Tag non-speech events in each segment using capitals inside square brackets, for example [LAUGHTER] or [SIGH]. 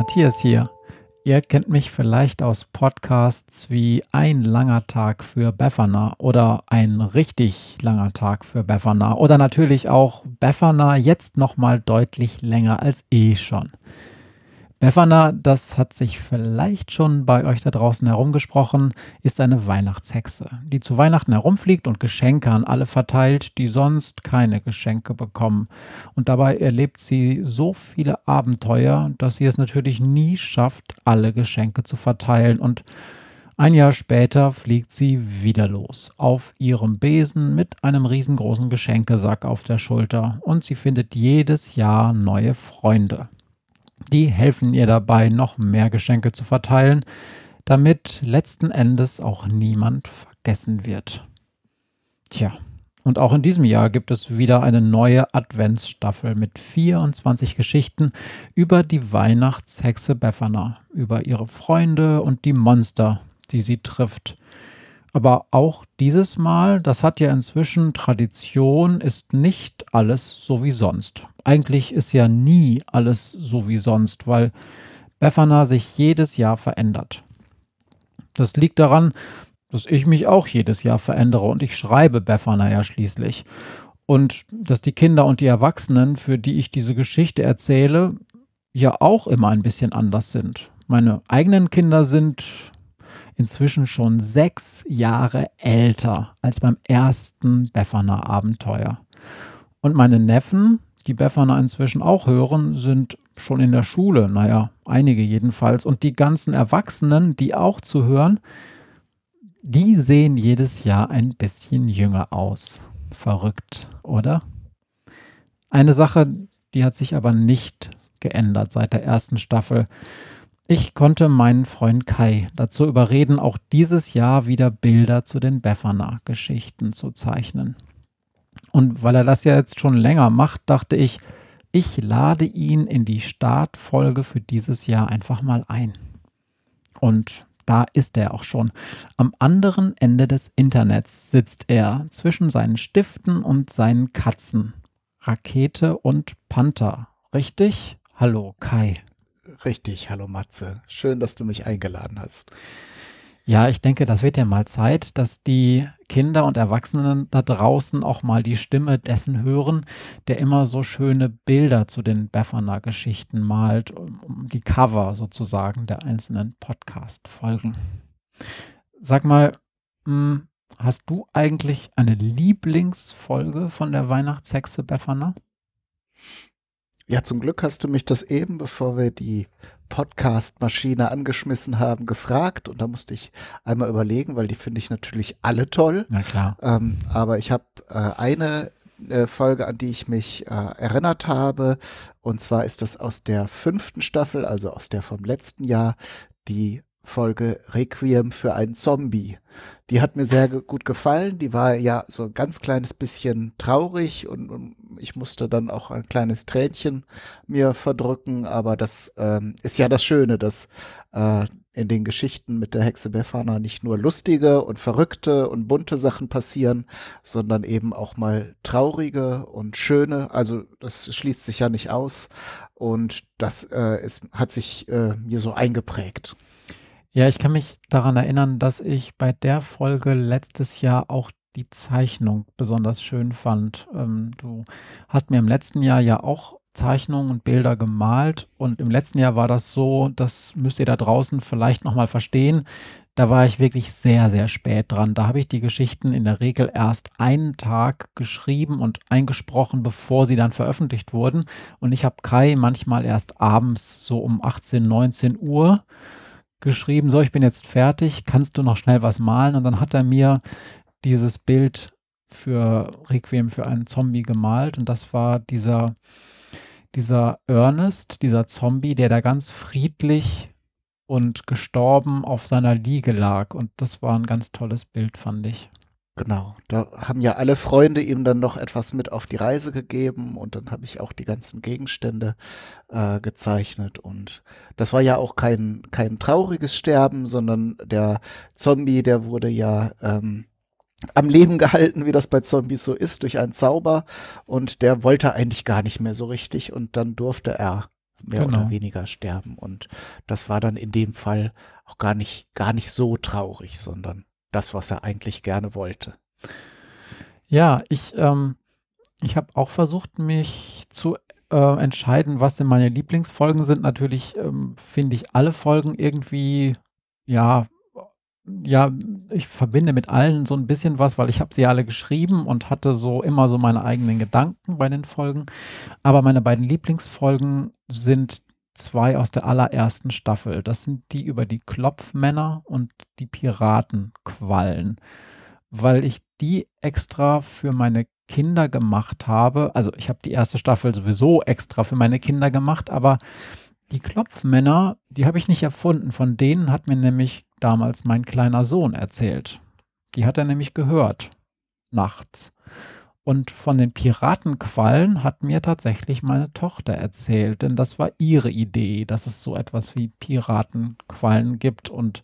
Hi, Matthias hier. Ihr kennt mich vielleicht aus Podcasts wie Ein langer Tag für Befana oder Ein richtig langer Tag für Befana oder natürlich auch Befana jetzt nochmal deutlich länger als eh schon. Befana, das hat sich vielleicht schon bei euch da draußen herumgesprochen, ist eine Weihnachtshexe, die zu Weihnachten herumfliegt und Geschenke an alle verteilt, die sonst keine Geschenke bekommen. Und dabei erlebt sie so viele Abenteuer, dass sie es natürlich nie schafft, alle Geschenke zu verteilen. Und ein Jahr später fliegt sie wieder los, auf ihrem Besen mit einem riesengroßen Geschenkesack auf der Schulter. Und sie findet jedes Jahr neue Freunde. Die helfen ihr dabei, noch mehr Geschenke zu verteilen, damit letzten Endes auch niemand vergessen wird. Tja, und auch in diesem Jahr gibt es wieder eine neue Adventsstaffel mit 24 Geschichten über die Weihnachtshexe Befana, über ihre Freunde und die Monster, die sie trifft. Aber auch dieses Mal, das hat ja inzwischen Tradition, ist nicht alles so wie sonst. Eigentlich ist ja nie alles so wie sonst, weil Befana sich jedes Jahr verändert. Das liegt daran, dass ich mich auch jedes Jahr verändere und ich schreibe Befana ja schließlich. Und dass die Kinder und die Erwachsenen, für die ich diese Geschichte erzähle, ja auch immer ein bisschen anders sind. Meine eigenen Kinder sind inzwischen schon sechs Jahre älter als beim ersten Befferner Abenteuer. Und meine Neffen, die Befferner inzwischen auch hören, sind schon in der Schule, naja, einige jedenfalls. Und die ganzen Erwachsenen, die auch zu hören, die sehen jedes Jahr ein bisschen jünger aus. Verrückt, oder? Eine Sache, die hat sich aber nicht geändert seit der ersten Staffel. Ich konnte meinen Freund Kai dazu überreden, auch dieses Jahr wieder Bilder zu den Befana-Geschichten zu zeichnen. Und weil er das ja jetzt schon länger macht, dachte ich, ich lade ihn in die Startfolge für dieses Jahr einfach mal ein. Und da ist er auch schon. Am anderen Ende des Internets sitzt er zwischen seinen Stiften und seinen Katzen. Rakete und Panther. Richtig? Hallo, Kai. Richtig, hallo Matze. Schön, dass du mich eingeladen hast. Ja, ich denke, das wird ja mal Zeit, dass die Kinder und Erwachsenen da draußen auch mal die Stimme dessen hören, der immer so schöne Bilder zu den Befana-Geschichten malt, um die Cover sozusagen der einzelnen Podcast-Folgen. Sag mal, hm, hast du eigentlich eine Lieblingsfolge von der Weihnachtshexe Befana? Ja, zum Glück hast du mich das eben, bevor wir die Podcast-Maschine angeschmissen haben, gefragt. Und da musste ich einmal überlegen, weil die finde ich natürlich alle toll. Na klar. Ähm, aber ich habe äh, eine äh, Folge, an die ich mich äh, erinnert habe. Und zwar ist das aus der fünften Staffel, also aus der vom letzten Jahr, die Folge Requiem für einen Zombie. Die hat mir sehr gut gefallen. Die war ja so ein ganz kleines bisschen traurig und, und ich musste dann auch ein kleines Tränchen mir verdrücken. Aber das ähm, ist ja das Schöne, dass äh, in den Geschichten mit der Hexe Befana nicht nur lustige und verrückte und bunte Sachen passieren, sondern eben auch mal traurige und schöne. Also das schließt sich ja nicht aus. Und das äh, ist, hat sich äh, mir so eingeprägt. Ja, ich kann mich daran erinnern, dass ich bei der Folge letztes Jahr auch die Zeichnung besonders schön fand. Ähm, du hast mir im letzten Jahr ja auch Zeichnungen und Bilder gemalt und im letzten Jahr war das so, das müsst ihr da draußen vielleicht nochmal verstehen. Da war ich wirklich sehr, sehr spät dran. Da habe ich die Geschichten in der Regel erst einen Tag geschrieben und eingesprochen, bevor sie dann veröffentlicht wurden. Und ich habe Kai manchmal erst abends so um 18, 19 Uhr geschrieben, so, ich bin jetzt fertig, kannst du noch schnell was malen? Und dann hat er mir dieses Bild für Requiem für einen Zombie gemalt und das war dieser, dieser Ernest, dieser Zombie, der da ganz friedlich und gestorben auf seiner Liege lag und das war ein ganz tolles Bild, fand ich. Genau, da haben ja alle Freunde ihm dann noch etwas mit auf die Reise gegeben und dann habe ich auch die ganzen Gegenstände äh, gezeichnet und das war ja auch kein, kein trauriges Sterben, sondern der Zombie, der wurde ja ähm, am Leben gehalten, wie das bei Zombies so ist, durch einen Zauber und der wollte eigentlich gar nicht mehr so richtig und dann durfte er mehr genau. oder weniger sterben. Und das war dann in dem Fall auch gar nicht, gar nicht so traurig, sondern das, was er eigentlich gerne wollte. Ja, ich, ähm, ich habe auch versucht, mich zu äh, entscheiden, was denn meine Lieblingsfolgen sind. Natürlich ähm, finde ich alle Folgen irgendwie, ja, ja, ich verbinde mit allen so ein bisschen was, weil ich habe sie alle geschrieben und hatte so immer so meine eigenen Gedanken bei den Folgen. Aber meine beiden Lieblingsfolgen sind zwei aus der allerersten Staffel. Das sind die über die Klopfmänner und die Piratenquallen, weil ich die extra für meine Kinder gemacht habe. Also ich habe die erste Staffel sowieso extra für meine Kinder gemacht, aber die Klopfmänner, die habe ich nicht erfunden. Von denen hat mir nämlich damals mein kleiner Sohn erzählt. Die hat er nämlich gehört. Nachts. Und von den Piratenquallen hat mir tatsächlich meine Tochter erzählt, denn das war ihre Idee, dass es so etwas wie Piratenquallen gibt. Und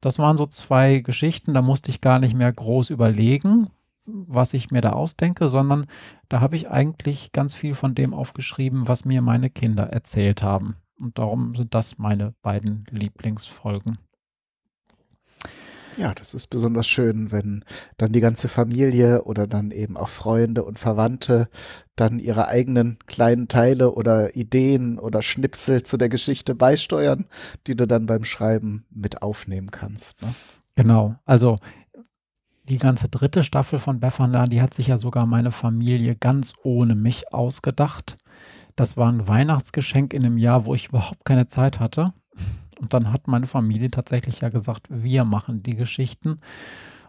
das waren so zwei Geschichten, da musste ich gar nicht mehr groß überlegen, was ich mir da ausdenke, sondern da habe ich eigentlich ganz viel von dem aufgeschrieben, was mir meine Kinder erzählt haben. Und darum sind das meine beiden Lieblingsfolgen. Ja, das ist besonders schön, wenn dann die ganze Familie oder dann eben auch Freunde und Verwandte dann ihre eigenen kleinen Teile oder Ideen oder Schnipsel zu der Geschichte beisteuern, die du dann beim Schreiben mit aufnehmen kannst. Ne? Genau, also die ganze dritte Staffel von Befana, die hat sich ja sogar meine Familie ganz ohne mich ausgedacht. Das war ein Weihnachtsgeschenk in einem Jahr, wo ich überhaupt keine Zeit hatte. Und dann hat meine Familie tatsächlich ja gesagt, wir machen die Geschichten.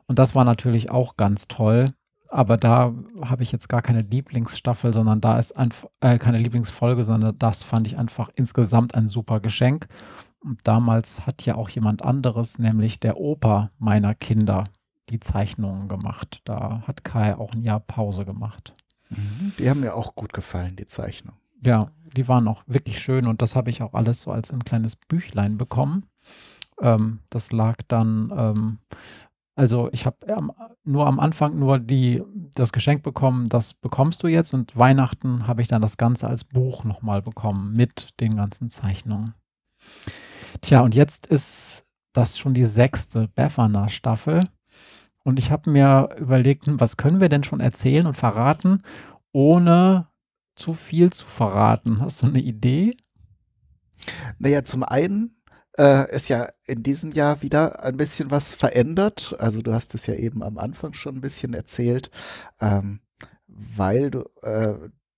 Und das war natürlich auch ganz toll. Aber da habe ich jetzt gar keine Lieblingsstaffel, sondern da ist einfach äh, keine Lieblingsfolge, sondern das fand ich einfach insgesamt ein super Geschenk. Und damals hat ja auch jemand anderes, nämlich der Opa meiner Kinder, die Zeichnungen gemacht. Da hat Kai auch ein Jahr Pause gemacht. Mhm. Die haben mir auch gut gefallen, die Zeichnungen. Ja, die waren auch wirklich schön und das habe ich auch alles so als ein kleines Büchlein bekommen. Ähm, das lag dann, ähm, also ich habe nur am Anfang nur die, das Geschenk bekommen, das bekommst du jetzt und Weihnachten habe ich dann das Ganze als Buch nochmal bekommen mit den ganzen Zeichnungen. Tja, und jetzt ist das schon die sechste Befana-Staffel. Und ich habe mir überlegt, hm, was können wir denn schon erzählen und verraten, ohne zu viel zu verraten. Hast du eine Idee? Naja, zum einen äh, ist ja in diesem Jahr wieder ein bisschen was verändert. Also du hast es ja eben am Anfang schon ein bisschen erzählt, ähm, weil du, äh,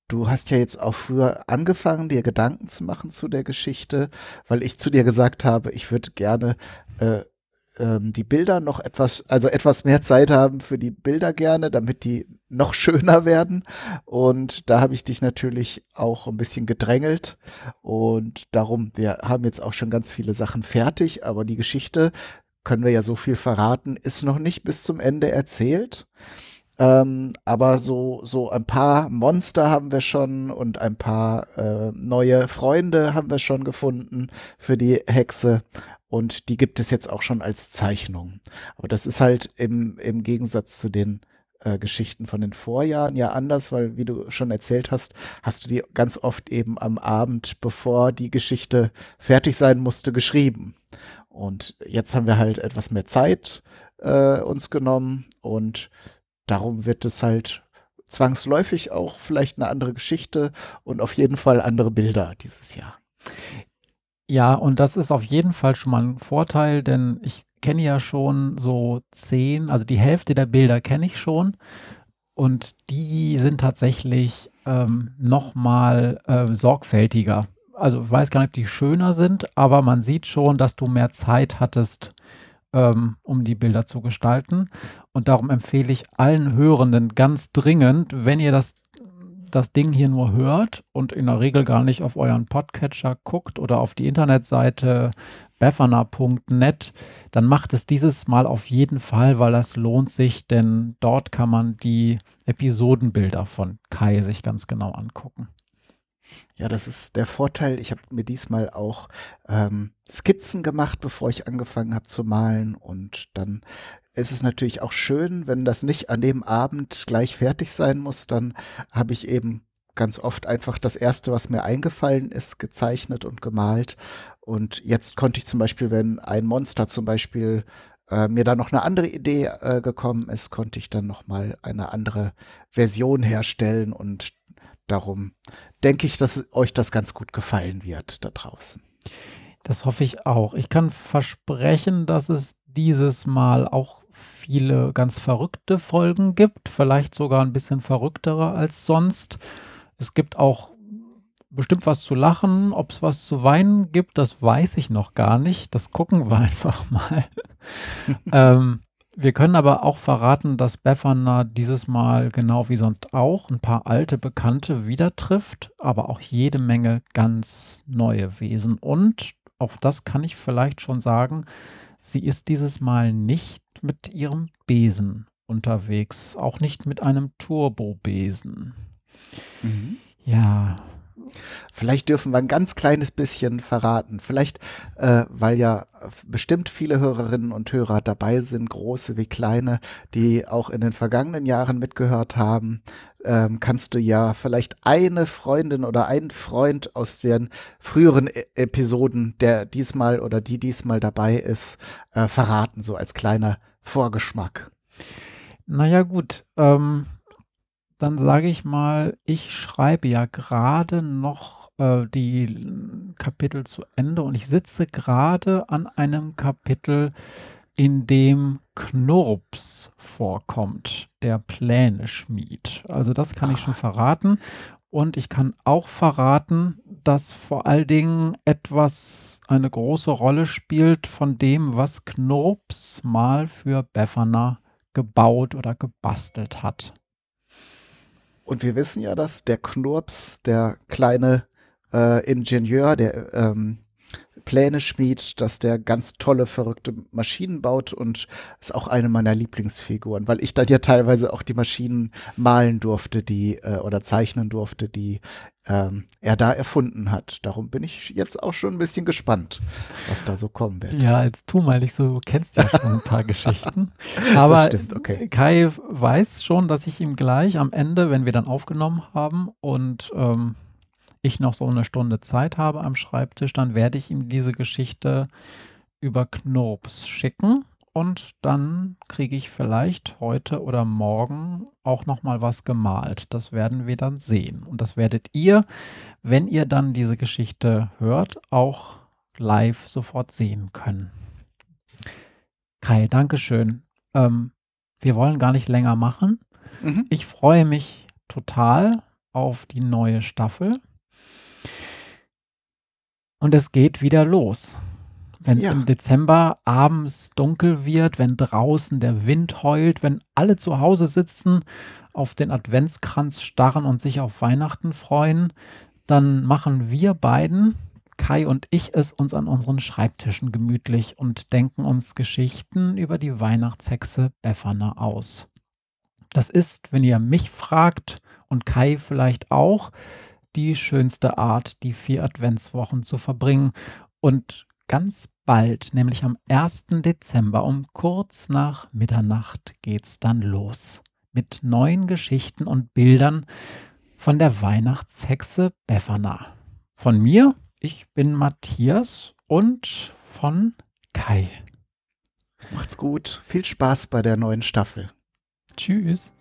du hast ja jetzt auch früher angefangen, dir Gedanken zu machen zu der Geschichte, weil ich zu dir gesagt habe, ich würde gerne äh, ähm, die Bilder noch etwas, also etwas mehr Zeit haben für die Bilder gerne, damit die noch [LAUGHS] schöner werden. Und da habe ich dich natürlich auch ein bisschen gedrängelt. Und darum, wir haben jetzt auch schon ganz viele Sachen fertig, aber die Geschichte, können wir ja so viel verraten, ist noch nicht bis zum Ende erzählt. Ähm, aber so, so ein paar Monster haben wir schon und ein paar äh, neue Freunde haben wir schon gefunden für die Hexe. Und die gibt es jetzt auch schon als Zeichnung. Aber das ist halt im, im Gegensatz zu den äh, Geschichten von den Vorjahren ja anders, weil wie du schon erzählt hast, hast du die ganz oft eben am Abend, bevor die Geschichte fertig sein musste, geschrieben. Und jetzt haben wir halt etwas mehr Zeit äh, uns genommen und darum wird es halt zwangsläufig auch vielleicht eine andere Geschichte und auf jeden Fall andere Bilder dieses Jahr. Ja, und das ist auf jeden Fall schon mal ein Vorteil, denn ich kenne ja schon so zehn, also die Hälfte der Bilder kenne ich schon und die sind tatsächlich ähm, noch mal äh, sorgfältiger. Also ich weiß gar nicht, ob die schöner sind, aber man sieht schon, dass du mehr Zeit hattest, ähm, um die Bilder zu gestalten. Und darum empfehle ich allen Hörenden ganz dringend, wenn ihr das das Ding hier nur hört und in der Regel gar nicht auf euren Podcatcher guckt oder auf die Internetseite befana.net, dann macht es dieses Mal auf jeden Fall, weil das lohnt sich, denn dort kann man die Episodenbilder von Kai sich ganz genau angucken. Ja, das ist der Vorteil. Ich habe mir diesmal auch ähm, Skizzen gemacht, bevor ich angefangen habe zu malen. Und dann ist es natürlich auch schön, wenn das nicht an dem Abend gleich fertig sein muss. Dann habe ich eben ganz oft einfach das Erste, was mir eingefallen ist, gezeichnet und gemalt. Und jetzt konnte ich zum Beispiel, wenn ein Monster zum Beispiel äh, mir da noch eine andere Idee äh, gekommen ist, konnte ich dann noch mal eine andere Version herstellen und darum denke ich, dass euch das ganz gut gefallen wird da draußen. Das hoffe ich auch. Ich kann versprechen, dass es dieses Mal auch viele ganz verrückte Folgen gibt, vielleicht sogar ein bisschen verrücktere als sonst. Es gibt auch bestimmt was zu lachen. Ob es was zu weinen gibt, das weiß ich noch gar nicht. Das gucken wir [LAUGHS] einfach mal. [LAUGHS] ähm, wir können aber auch verraten, dass Befana dieses Mal genau wie sonst auch ein paar alte Bekannte wieder trifft, aber auch jede Menge ganz neue Wesen. Und auch das kann ich vielleicht schon sagen, sie ist dieses Mal nicht mit ihrem Besen unterwegs, auch nicht mit einem Turbobesen. Mhm. Ja, Vielleicht dürfen wir ein ganz kleines bisschen verraten. Vielleicht, äh, weil ja bestimmt viele Hörerinnen und Hörer dabei sind, große wie kleine, die auch in den vergangenen Jahren mitgehört haben, ähm, kannst du ja vielleicht eine Freundin oder einen Freund aus den früheren e Episoden, der diesmal oder die diesmal dabei ist, äh, verraten, so als kleiner Vorgeschmack. Naja gut, ähm, dann sage ich mal, ich schreibe ja gerade noch äh, die Kapitel zu Ende und ich sitze gerade an einem Kapitel, in dem Knurps vorkommt, der Pläne-Schmied. Also das kann ich schon ah. verraten. Und ich kann auch verraten, dass vor allen Dingen etwas eine große Rolle spielt von dem, was Knurps mal für Befana gebaut oder gebastelt hat. Und wir wissen ja, dass der Knurps, der kleine äh, Ingenieur, der ähm, Pläne schmiedet, dass der ganz tolle, verrückte Maschinen baut und ist auch eine meiner Lieblingsfiguren, weil ich dann ja teilweise auch die Maschinen malen durfte, die äh, oder zeichnen durfte, die ähm, er da erfunden hat. Darum bin ich jetzt auch schon ein bisschen gespannt, was da so kommen wird. Ja, jetzt tu mal nicht so, du kennst ja schon ein paar [LAUGHS] Geschichten. Aber stimmt, okay. Kai weiß schon, dass ich ihm gleich am Ende, wenn wir dann aufgenommen haben und ähm, ich noch so eine Stunde Zeit habe am Schreibtisch, dann werde ich ihm diese Geschichte über Knurps schicken und dann kriege ich vielleicht heute oder morgen auch noch mal was gemalt. Das werden wir dann sehen und das werdet ihr, wenn ihr dann diese Geschichte hört, auch live sofort sehen können. Kai, Dankeschön. Ähm, wir wollen gar nicht länger machen. Mhm. Ich freue mich total auf die neue Staffel. Und es geht wieder los. Wenn es ja. im Dezember abends dunkel wird, wenn draußen der Wind heult, wenn alle zu Hause sitzen, auf den Adventskranz starren und sich auf Weihnachten freuen, dann machen wir beiden, Kai und ich, es uns an unseren Schreibtischen gemütlich und denken uns Geschichten über die Weihnachtshexe Befana aus. Das ist, wenn ihr mich fragt und Kai vielleicht auch, die schönste Art, die vier Adventswochen zu verbringen. Und ganz bald, nämlich am 1. Dezember um kurz nach Mitternacht, geht's dann los. Mit neuen Geschichten und Bildern von der Weihnachtshexe Befana. Von mir, ich bin Matthias und von Kai. Macht's gut. Viel Spaß bei der neuen Staffel. Tschüss.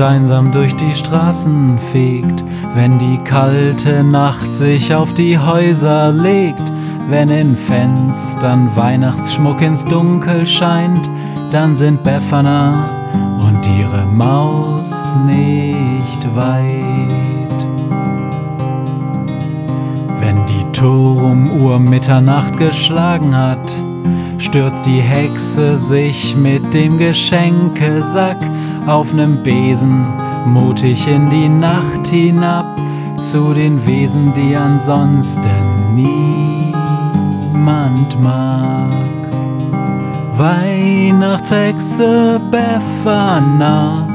Einsam durch die Straßen fegt, wenn die kalte Nacht sich auf die Häuser legt, wenn in Fenstern Weihnachtsschmuck ins Dunkel scheint, dann sind Befana und ihre Maus nicht weit. Wenn die Turmuhr Mitternacht geschlagen hat, stürzt die Hexe sich mit dem Geschenkesack auf nem Besen mutig in die Nacht hinab zu den Wesen, die ansonsten niemand mag. Weihnachtshexe Befana,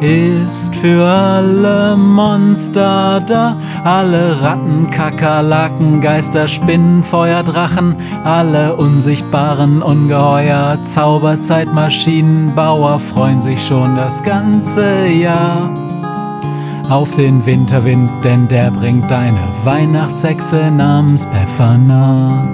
ist für alle Monster da. Alle Ratten, Kakerlaken, Geister, Spinnen, Feuer, Drachen, alle unsichtbaren Ungeheuer, Zauberzeitmaschinenbauer freuen sich schon das ganze Jahr auf den Winterwind, denn der bringt eine Weihnachtshexe namens Pfeffernah.